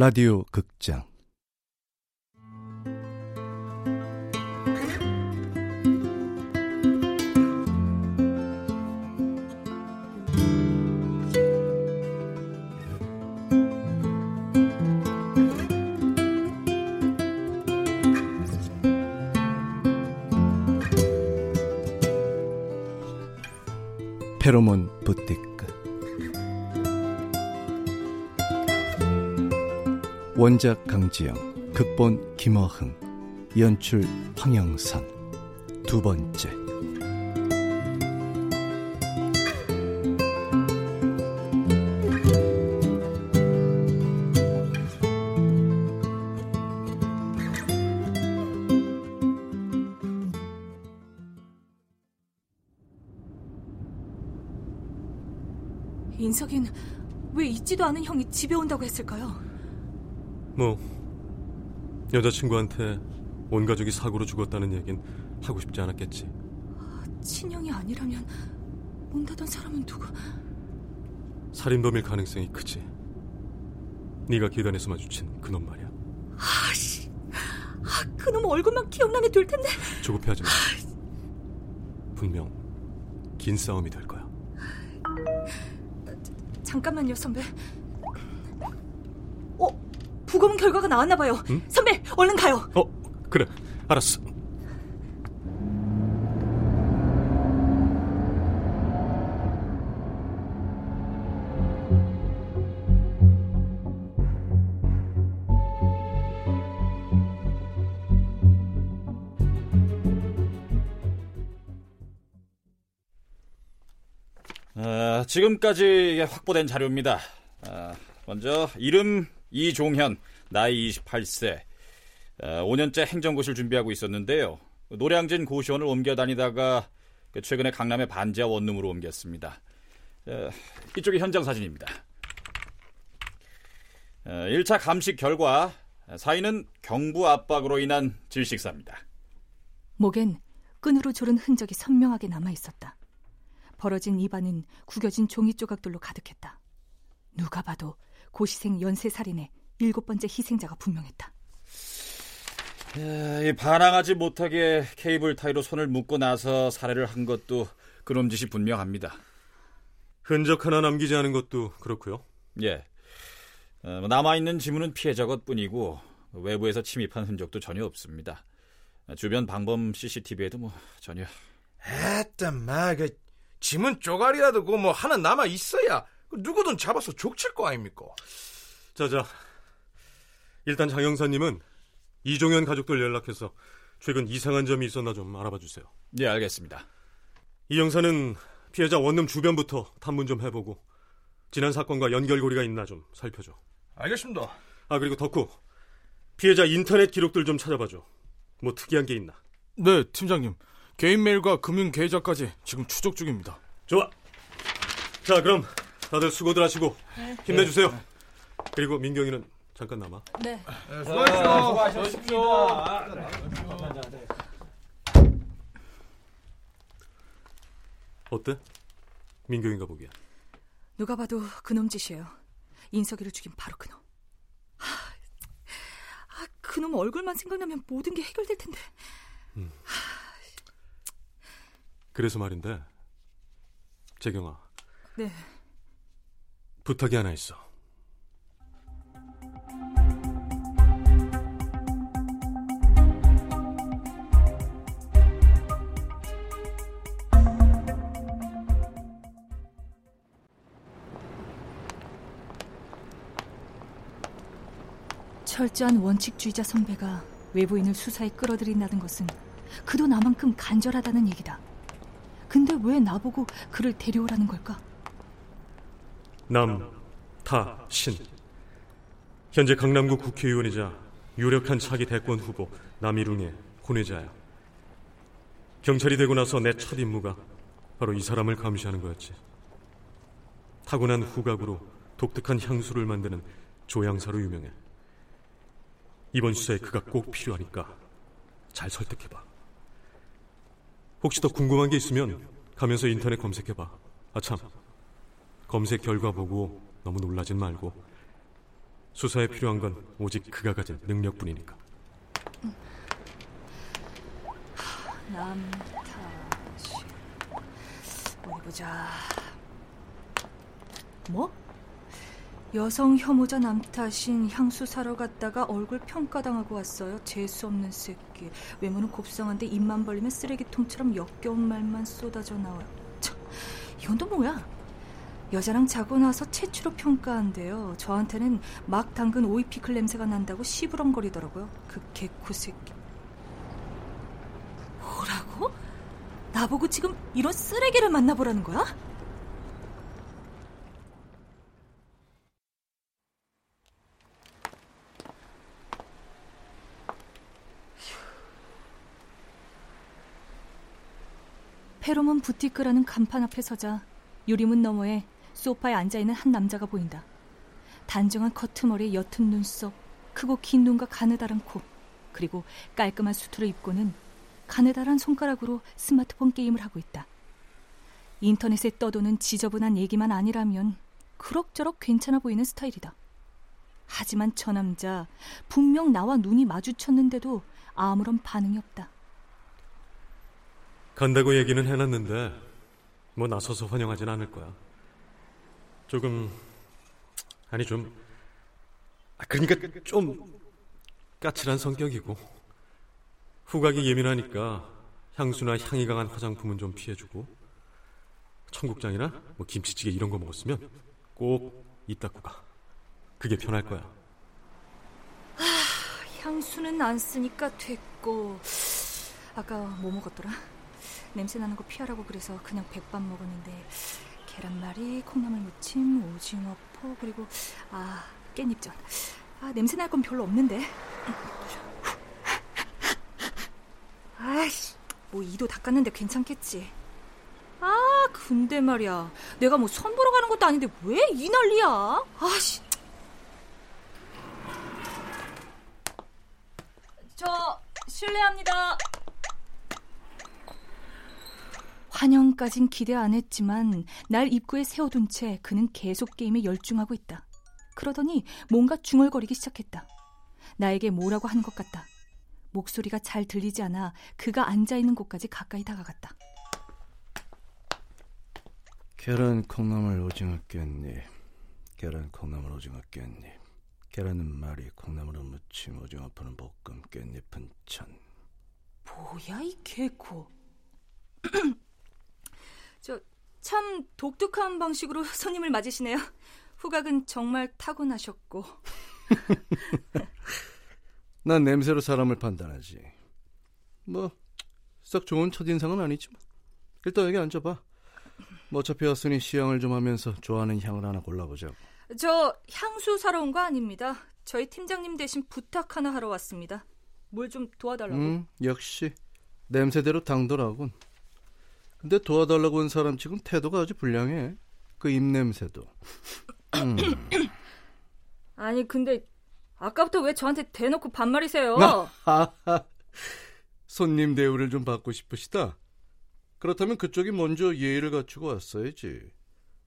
라디오 극장 원작 강지영 극본 김어흥 연출 황영선 두 번째 인석이는 왜 있지도 않은 형이 집에 온다고 했을까요? 뭐 여자친구한테 온 가족이 사고로 죽었다는 얘긴 하고 싶지 않았겠지. 친형이 아니라면 온다던 사람은 누구? 살인범일 가능성이 크지. 네가 계단에서 마주친 그놈 말이야. 아씨, 아, 그놈 얼굴만 기억나면 될 텐데. 조급해하지 마. 분명 긴 싸움이 될 거야. 잠깐만요, 선배. 어, 부검 결과가 나왔나 봐요. 응? 선배, 얼른 가요. 어, 그래. 알았어. 아, 지금까지 확보된 자료입니다. 아, 먼저 이름 이종현, 나이 28세, 아, 5년째 행정고시를 준비하고 있었는데요. 노량진 고시원을 옮겨 다니다가 그 최근에 강남의 반지하 원룸으로 옮겼습니다. 아, 이쪽이 현장 사진입니다. 1차 감식 결과 사인은 경부 압박으로 인한 질식사입니다. 목엔 끈으로 조른 흔적이 선명하게 남아 있었다. 벌어진 입안은 구겨진 종이 조각들로 가득했다. 누가 봐도 고시생 연쇄살인의 일곱 번째 희생자가 분명했다. 에, 반항하지 못하게 케이블 타이로 손을 묶고 나서 살해를 한 것도 그놈 짓이 분명합니다. 흔적 하나 남기지 않은 것도 그렇고요. 예. 어, 남아있는 지문은 피해자 것뿐이고 외부에서 침입한 흔적도 전혀 없습니다. 주변 방범 CCTV에도 뭐 전혀. 에따 마그 지문 쪼가리라도 그 뭐 하나 남아 있어야 그 누구든 잡아서 족칠 거 아닙니까? 자자. 일단 장 형사님은 이종현 가족들 연락해서 최근 이상한 점이 있었나 좀 알아봐 주세요. 예, 알겠습니다. 이 형사는 피해자 원룸 주변부터 탐문 좀 해보고 지난 사건과 연결고리가 있나 좀 살펴줘. 알겠습니다. 아 그리고 덕후 피해자 인터넷 기록들 좀 찾아봐줘. 뭐 특이한 게 있나? 네, 팀장님. 개인 메일과 금융 계좌까지 지금 추적 중입니다. 좋아. 자 그럼 다들 수고들 하시고 힘내주세요. 그리고 민경이는 잠깐 남아. 네. 어때? 민경이가 보기엔. 누가 봐도 그놈 짓이에요. 인석이를 죽인 바로 그놈. 하, 아, 그놈 얼굴만 생각나면 모든 게 해결될 텐데. 그래서 말인데 재경아 네. 부탁이 하나 있어. 철저한 원칙주의자 선배가 외부인을 수사에 끌어들인다는 것은 그도 나만큼 간절하다는 얘기다. 근데 왜 나보고 그를 데려오라는 걸까? 남, 타, 신. 현재 강남구 국회의원이자 유력한 차기 대권 후보 남일웅의 혼외자야. 경찰이 되고 나서 내 첫 임무가 바로 이 사람을 감시하는 거였지. 타고난 후각으로 독특한 향수를 만드는 조향사로 유명해. 이번 수사에 그가 꼭 필요하니까 잘 설득해봐. 혹시 더 궁금한 게 있으면 가면서 인터넷 검색해봐. 아참, 검색 결과 보고 너무 놀라진 말고 수사에 필요한 건 오직 그가 가진 능력뿐이니까. 남타시 어디 보자. 뭐? 여성 혐오자 남탓인 향수 사러 갔다가 얼굴 평가당하고 왔어요. 재수 없는 새끼. 외모는 곱상한데 입만 벌리면 쓰레기통처럼 역겨운 말만 쏟아져 나와요. 참, 이건 또 뭐야? 여자랑 자고 나서 최초로 평가한대요. 저한테는 막 담근 오이 피클 냄새가 난다고 시부렁거리더라고요. 그 개코 새끼. 뭐라고? 나보고 지금 이런 쓰레기를 만나보라는 거야? 페로몬 부티크라는 간판 앞에 서자 유리문 너머에 소파에 앉아있는 한 남자가 보인다. 단정한 커트머리에 옅은 눈썹, 크고 긴 눈과 가느다란 코, 그리고 깔끔한 수트를 입고는 가느다란 손가락으로 스마트폰 게임을 하고 있다. 인터넷에 떠도는 지저분한 얘기만 아니라면 그럭저럭 괜찮아 보이는 스타일이다. 하지만 저 남자 분명 나와 눈이 마주쳤는데도 아무런 반응이 없다. 간다고 얘기는 해놨는데 뭐 나서서 환영하진 않을 거야. 조금 아니 좀 아, 그러니까 좀 까칠한 성격이고 후각이 예민하니까 향수나 향이 강한 화장품은 좀 피해주고 청국장이나 뭐 김치찌개 이런 거 먹었으면 꼭입 닦고 가. 그게 편할 거야. 향수는 안 쓰니까 됐고 아까 뭐 먹었더라? 냄새 나는 거 피하라고 그래서 그냥 백반 먹었는데 계란말이, 콩나물 무침, 오징어포 그리고 아 깻잎전. 아 냄새 날 건 별로 없는데. 아이씨, 뭐 이도 닦았는데 괜찮겠지. 아 근데 말이야, 내가 뭐 선보러 가는 것도 아닌데 왜 이 난리야? 아씨. 저 실례합니다. 환영까진 기대 안 했지만 날 입구에 세워둔 채 그는 계속 게임에 열중하고 있다. 그러더니 뭔가 중얼거리기 시작했다. 나에게 뭐라고 하는 것 같다. 목소리가 잘 들리지 않아 그가 앉아 있는 곳까지 가까이 다가갔다. 계란 콩나물 오징어 깻잎 계란 콩나물 오징어 깻잎 계란은 말이 콩나물은 무침 오징어포는 볶음 깻잎은 천 뭐야 이 개코. 저 참 독특한 방식으로 손님을 맞으시네요. 후각은 정말 타고나셨고. 난 냄새로 사람을 판단하지 뭐 썩 좋은 첫인상은 아니지만 일단 여기 앉아봐 뭐 어차피 왔으니 시향을 좀 하면서 좋아하는 향을 하나 골라보자고 저 향수 사러 온 거 아닙니다. 저희 팀장님 대신 부탁 하나 하러 왔습니다. 뭘 좀 도와달라고. 음, 역시 냄새대로 당돌하군. 근데 도와달라고 온 사람 지금 태도가 아주 불량해. 그 입냄새도. 음. 아니 근데 아까부터 왜 저한테 대놓고 반말이세요? 하하. 손님 대우를 좀 받고 싶으시다. 그렇다면 그쪽이 먼저 예의를 갖추고 왔어야지.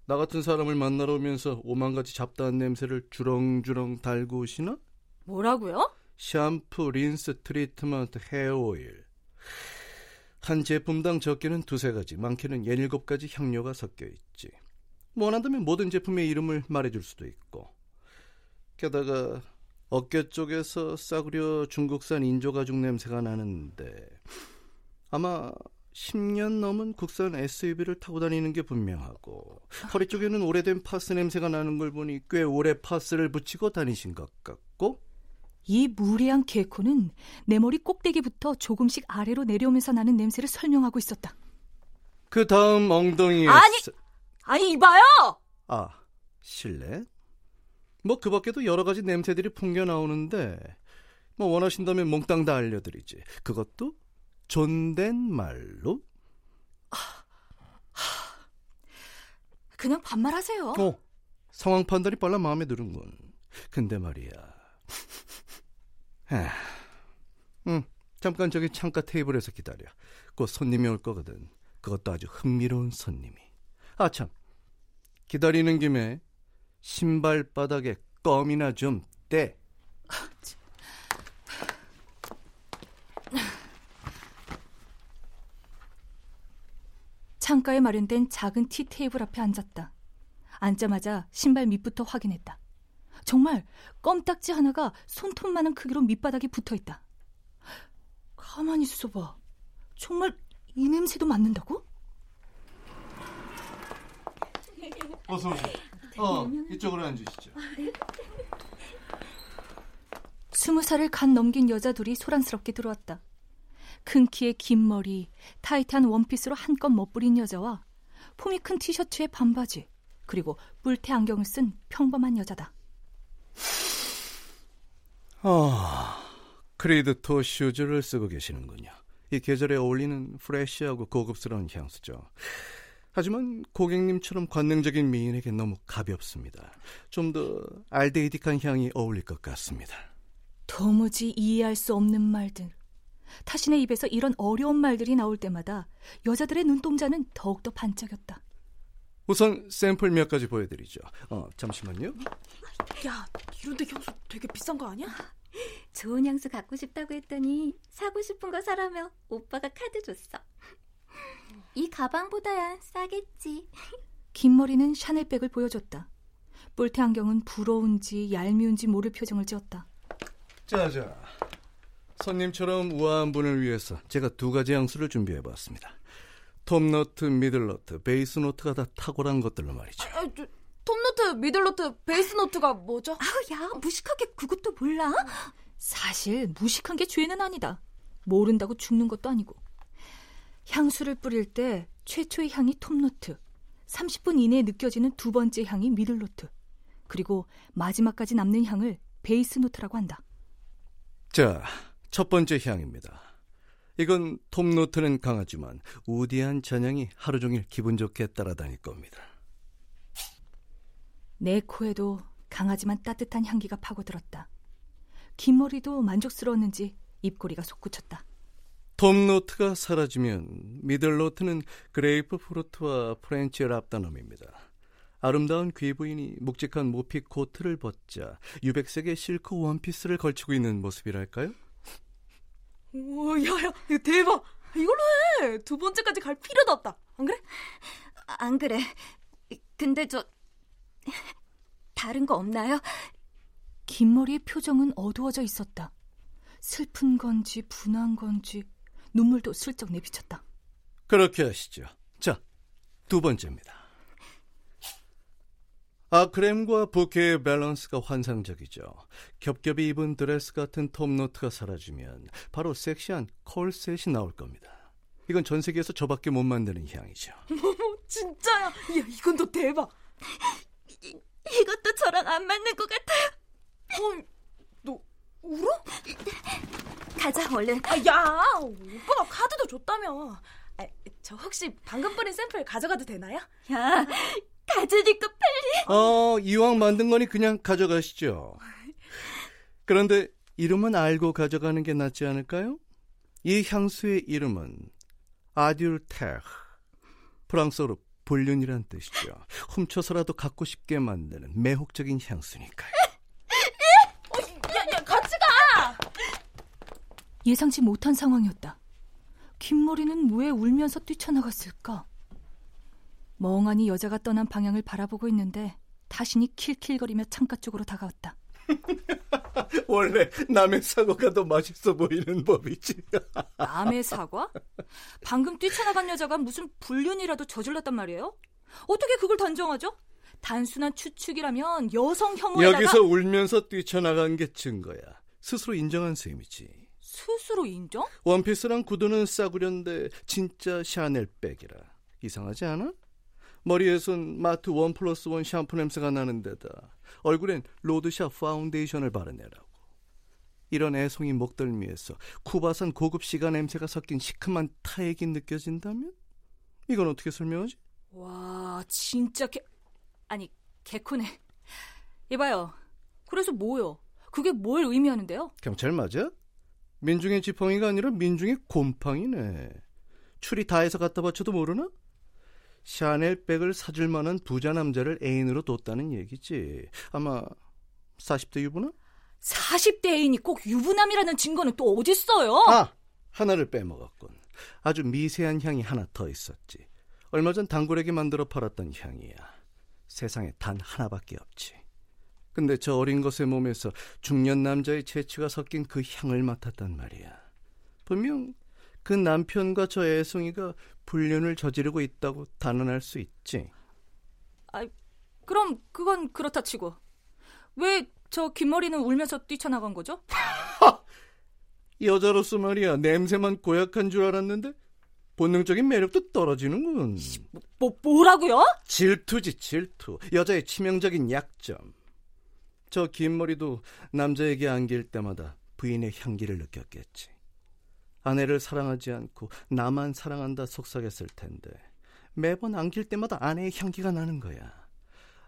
나 같은 사람을 만나러 오면서 오만가지 잡다한 냄새를 주렁주렁 달고 오시나? 뭐라고요? 샴푸, 린스, 트리트먼트, 헤어오일. 한 제품당 적게는 두세 가지, 많게는 예닐곱 가지 향료가 섞여 있지. 원한다면 모든 제품의 이름을 말해줄 수도 있고. 게다가 어깨 쪽에서 싸구려 중국산 인조가죽 냄새가 나는데 아마 10년 넘은 국산 SUV를 타고 다니는 게 분명하고 허리 쪽에는 오래된 파스 냄새가 나는 걸 보니 꽤 오래 파스를 붙이고 다니신 것 같고 이 무례한 개코는 내 머리 꼭대기부터 조금씩 아래로 내려오면서 나는 냄새를 설명하고 있었다. 그 다음 엉덩이에 아니! 아니 이봐요! 아 실례 뭐 그 밖에도 여러 가지 냄새들이 풍겨 나오는데 뭐 원하신다면 몽땅 다 알려드리지 그것도 존댓말로 그냥 반말하세요. 어 상황 판단이 빨라 마음에 드는군 근데 말이야 하, 응 잠깐 저기 창가 테이블에서 기다려 곧 손님이 올 거거든 그것도 아주 흥미로운 손님이 아 참 기다리는 김에 신발 바닥에 껌이나 좀 때. 창가에 마련된 작은 티 테이블 앞에 앉았다. 앉자마자 신발 밑부터 확인했다. 정말 껌딱지 하나가 손톱만한 크기로 밑바닥에 붙어 있다. 가만히 있어봐. 정말 이 냄새도 맡는다고? 어서 오세요. 어, 이쪽으로 앉으시죠. 스무 살을 간 넘긴 여자 둘이 소란스럽게 들어왔다. 큰 키에 긴 머리, 타이트한 원피스로 한껏 멋부린 여자와 폼이 큰 티셔츠에 반바지, 그리고 뿔테 안경을 쓴 평범한 여자다. 아, 크리드 토 슈즈를 쓰고 계시는군요. 이 계절에 어울리는 fresh하고 고급스러운 향수죠. 하지만 고객님처럼 관능적인 미인에게 너무 가볍습니다. 좀 더 알데이딕한 향이 어울릴 것 같습니다. 도무지 이해할 수 없는 말들. 타신의 입에서 이런 어려운 말들이 나올 때마다 여자들의 눈동자는 더욱더 반짝였다. 우선 샘플 몇 가지 보여드리죠. 어, 잠시만요. 야, 이런데 향수 되게 비싼 거 아니야? 좋은 향수 갖고 싶다고 했더니 사고 싶은 거 사라며 오빠가 카드 줬어. 이 가방보다야 싸겠지. 긴 머리는 샤넬백을 보여줬다. 뿔테 안경은 부러운지 얄미운지 모를 표정을 지었다. 자자, 손님처럼 우아한 분을 위해서 제가 두 가지 향수를 준비해봤습니다. 톱노트, 미들노트, 베이스노트가 다 탁월한 것들로 말이죠. 아, 저, 톱노트, 미들노트, 베이스노트가 뭐죠? 아우, 야, 무식하게 그것도 몰라? 사실 무식한 게 죄는 아니다. 모른다고 죽는 것도 아니고. 향수를 뿌릴 때 최초의 향이 top note, 30분 이내에 느껴지는 두 번째 향이 middle note, 그리고 마지막까지 남는 향을 base note라고 한다. 자, 첫 번째 향입니다. 이건 top note는 강하지만 woody한 잔향이 하루 종일 기분 좋게 따라다닐 겁니다. 내 코에도 강하지만 따뜻한 향기가 파고들었다. 긴 머리도 만족스러웠는지 입꼬리가 솟구쳤다. top note가 사라지면 middle note는 그레이프 프루트와 French labdanum입니다. 아름다운 귀부인이 묵직한 모피 코트를 벗자 유백색의 실크 원피스를 걸치고 있는 모습이랄까요? 오, 야, 야, 이거 대박! 이걸로 해! 두 번째까지 갈 필요도 없다. 안 그래? 안 그래. 근데 저 다른 거 없나요? 긴 머리의 표정은 어두워져 있었다. 슬픈 건지 분한 건지 눈물도 슬쩍 내비쳤다. 그렇게 하시죠. 자, 두 번째입니다. 아크렘과 부케의 밸런스가 환상적이죠. 겹겹이 입은 드레스 같은 톱노트가 사라지면 바로 섹시한 콜셋이 나올 겁니다. 이건 전 세계에서 저밖에 못 만드는 향이죠. 진짜야! 야, 이건 또 대박! 이, 이것도 저랑 안 맞는 것 같아요. 어, 너 울어? 가자, 얼른. 아, 야! 오빠가 카드도 줬다며. 아, 저 혹시 방금 뿌린 샘플 가져가도 되나요? 야, 가져니까 빨리. 어, 이왕 만든 거니 그냥 가져가시죠. 그런데 이름은 알고 가져가는 게 낫지 않을까요? 이 향수의 이름은 아듈테르. 프랑스어로 불륜이란 뜻이죠. 훔쳐서라도 갖고 싶게 만드는 매혹적인 향수니까요. 야, 야, 같이 가! 예상치 못한 상황이었다. 긴 머리는 왜 울면서 뛰쳐나갔을까? 멍하니 여자가 떠난 방향을 바라보고 있는데 다시니 킬킬거리며 창가 쪽으로 다가왔다. 원래 남의 사고가 더 맛있어 보이는 법이지. 남의 사과? 방금 뛰쳐나간 여자가 무슨 불륜이라도 저질렀단 말이에요? 어떻게 그걸 단정하죠? 단순한 추측이라면 여성 혐오에다가 여기서 울면서 뛰쳐나간 게 증거야. 스스로 인정한 셈이지. 스스로 인정? 원피스랑 구두는 싸구려인데 진짜 샤넬백이라. 이상하지 않아? 머리에선 마트 one plus one 샴푸 냄새가 나는 데다 얼굴엔 road shop 파운데이션을 바르내라고. 이런 애송이 목덜미에서 쿠바산 고급 시가 냄새가 섞인 시큼한 타액이 느껴진다면? 이건 어떻게 설명하지? 와, 진짜 개... 아니, 개코네. 이봐요. 그래서 뭐요? 그게 뭘 의미하는데요? 경찰 맞아? 민중의 지팡이가 아니라 민중의 곰팡이네. 추리 다 해서 갖다 바쳐도 모르나? 샤넬백을 사줄 만한 부자 남자를 애인으로 뒀다는 얘기지. 아마 40대 유부나? 40대 애인이 꼭 유부남이라는 증거는 또 어딨어요? 아, 하나를 빼먹었군. 아주 미세한 향이 하나 더 있었지. 얼마 전 단골에게 만들어 팔았던 향이야. 세상에 단 하나밖에 없지. 근데 저 어린 것의 몸에서 중년 남자의 재치가 섞인 그 향을 맡았단 말이야. 분명 그 남편과 저 애송이가 불륜을 저지르고 있다고 단언할 수 있지. 아, 그럼 그건 그렇다 치고 왜 저 긴머리는 울면서 뛰쳐나간 거죠? 여자로서 말이야 냄새만 고약한 줄 알았는데 본능적인 매력도 떨어지는군. 뭐, 뭐 뭐라고요? 질투지 질투. 여자의 치명적인 약점. 저 긴 머리도 남자에게 안길 때마다 부인의 향기를 느꼈겠지. 아내를 사랑하지 않고 나만 사랑한다 속삭였을 텐데 매번 안길 때마다 아내의 향기가 나는 거야.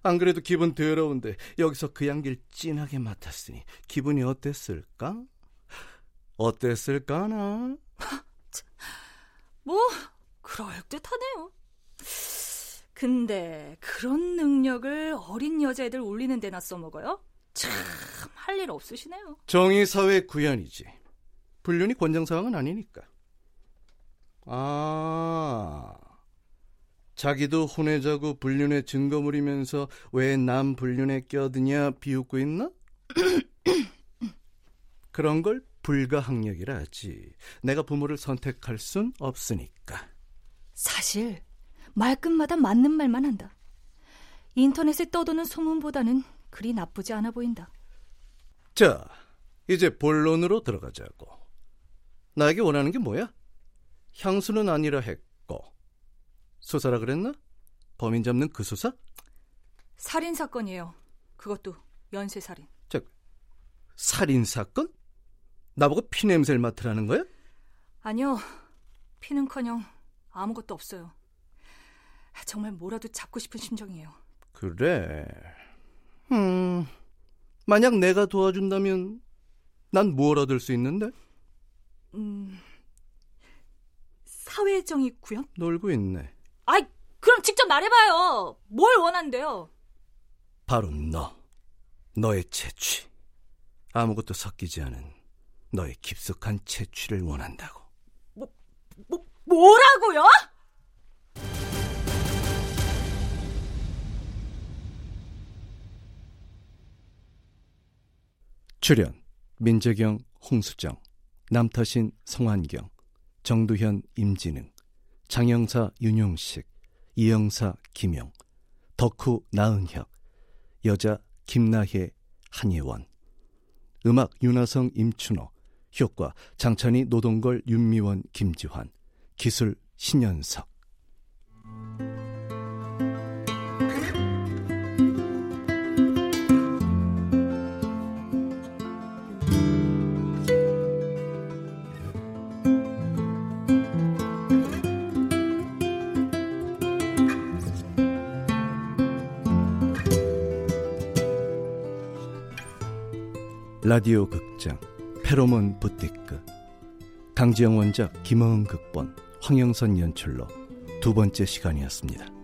안 그래도 기분 더러운데 여기서 그 향기를 진하게 맡았으니 기분이 어땠을까? 어땠을까나? 뭐 그럴듯하네요. 근데 그런 능력을 어린 여자애들 울리는 데나 써먹어요? 참 할 일 없으시네요. 정의사회 구현이지. 불륜이 권장사항은 아니니까. 아, 자기도 혼외자고 불륜의 증거물이면서 왜 남 불륜에 껴드냐 비웃고 있나? 그런 걸 불가항력이라 하지. 내가 부모를 선택할 순 없으니까. 사실 말끝마다 맞는 말만 한다. 인터넷에 떠도는 소문보다는 그리 나쁘지 않아 보인다. 자, 이제 본론으로 들어가자고. 나에게 원하는 게 뭐야? 향수는 아니라 했고. 수사라 그랬나? 범인 잡는 그 수사? 살인 사건이에요. 그것도 연쇄 살인. 자, 살인 사건? 나보고 피 냄새를 맡으라는 거야? 아니요. 피는커녕 아무것도 없어요. 정말 뭐라도 잡고 싶은 심정이에요. 그래. 음, 만약 내가 도와준다면 난 뭘 얻을 수 있는데? 음, 사회정의 구현? 놀고 있네. 아이, 그럼 직접 말해봐요. 뭘 원한대요? 바로 너. 너의 채취. 아무것도 섞이지 않은 너의 깊숙한 채취를 원한다고. 뭐, 뭐, 뭐라고요? 출연 민재경, 홍수정, 남타신, 성환경, 정두현, 임진흥, 장영사, 윤용식, 이영사, 김영, 덕후, 나은혁, 여자, 김나혜, 한예원, 음악, 윤하성, 임춘호, 효과, 장찬희, 노동걸, 윤미원, 김지환, 기술, 신현석. 라디오 극장 페로몬 부티크 강지영 원작 김어은 극본 황영선 연출로 두 번째 시간이었습니다.